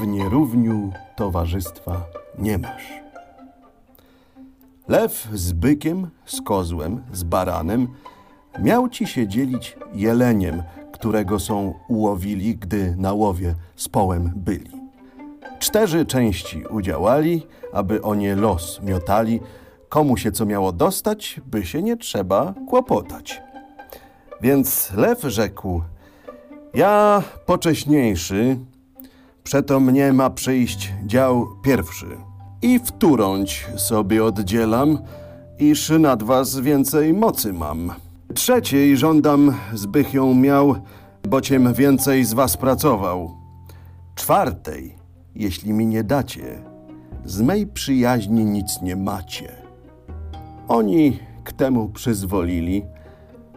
w nierówniu towarzystwa nie masz. Lew z bykiem, z kozłem, z baranem miał ci się dzielić jeleniem, którego są ułowili, gdy na łowie z połem byli. Cztery części udziałali, aby o nie los miotali, komu się co miało dostać, by się nie trzeba kłopotać. Więc lew rzekł, ja pocześniejszy, przeto mnie ma przyjść dział pierwszy. I wtórąć sobie oddzielam, iż nad was więcej mocy mam. Trzeciej żądam, zbych ją miał, bociem więcej z was pracował. Czwartej, jeśli mi nie dacie, z mej przyjaźni nic nie macie. Oni k temu przyzwolili,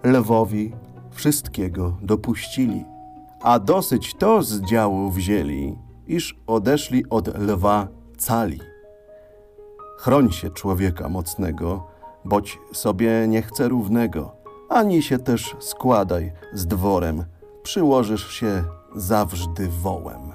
lwowi wszystkiego dopuścili, a dosyć to z działu wzięli, iż odeszli od lwa cali. Chroń się człowieka mocnego, boć sobie nie chce równego, ani się też składaj z dworem, przyłożysz się zawsze wołem.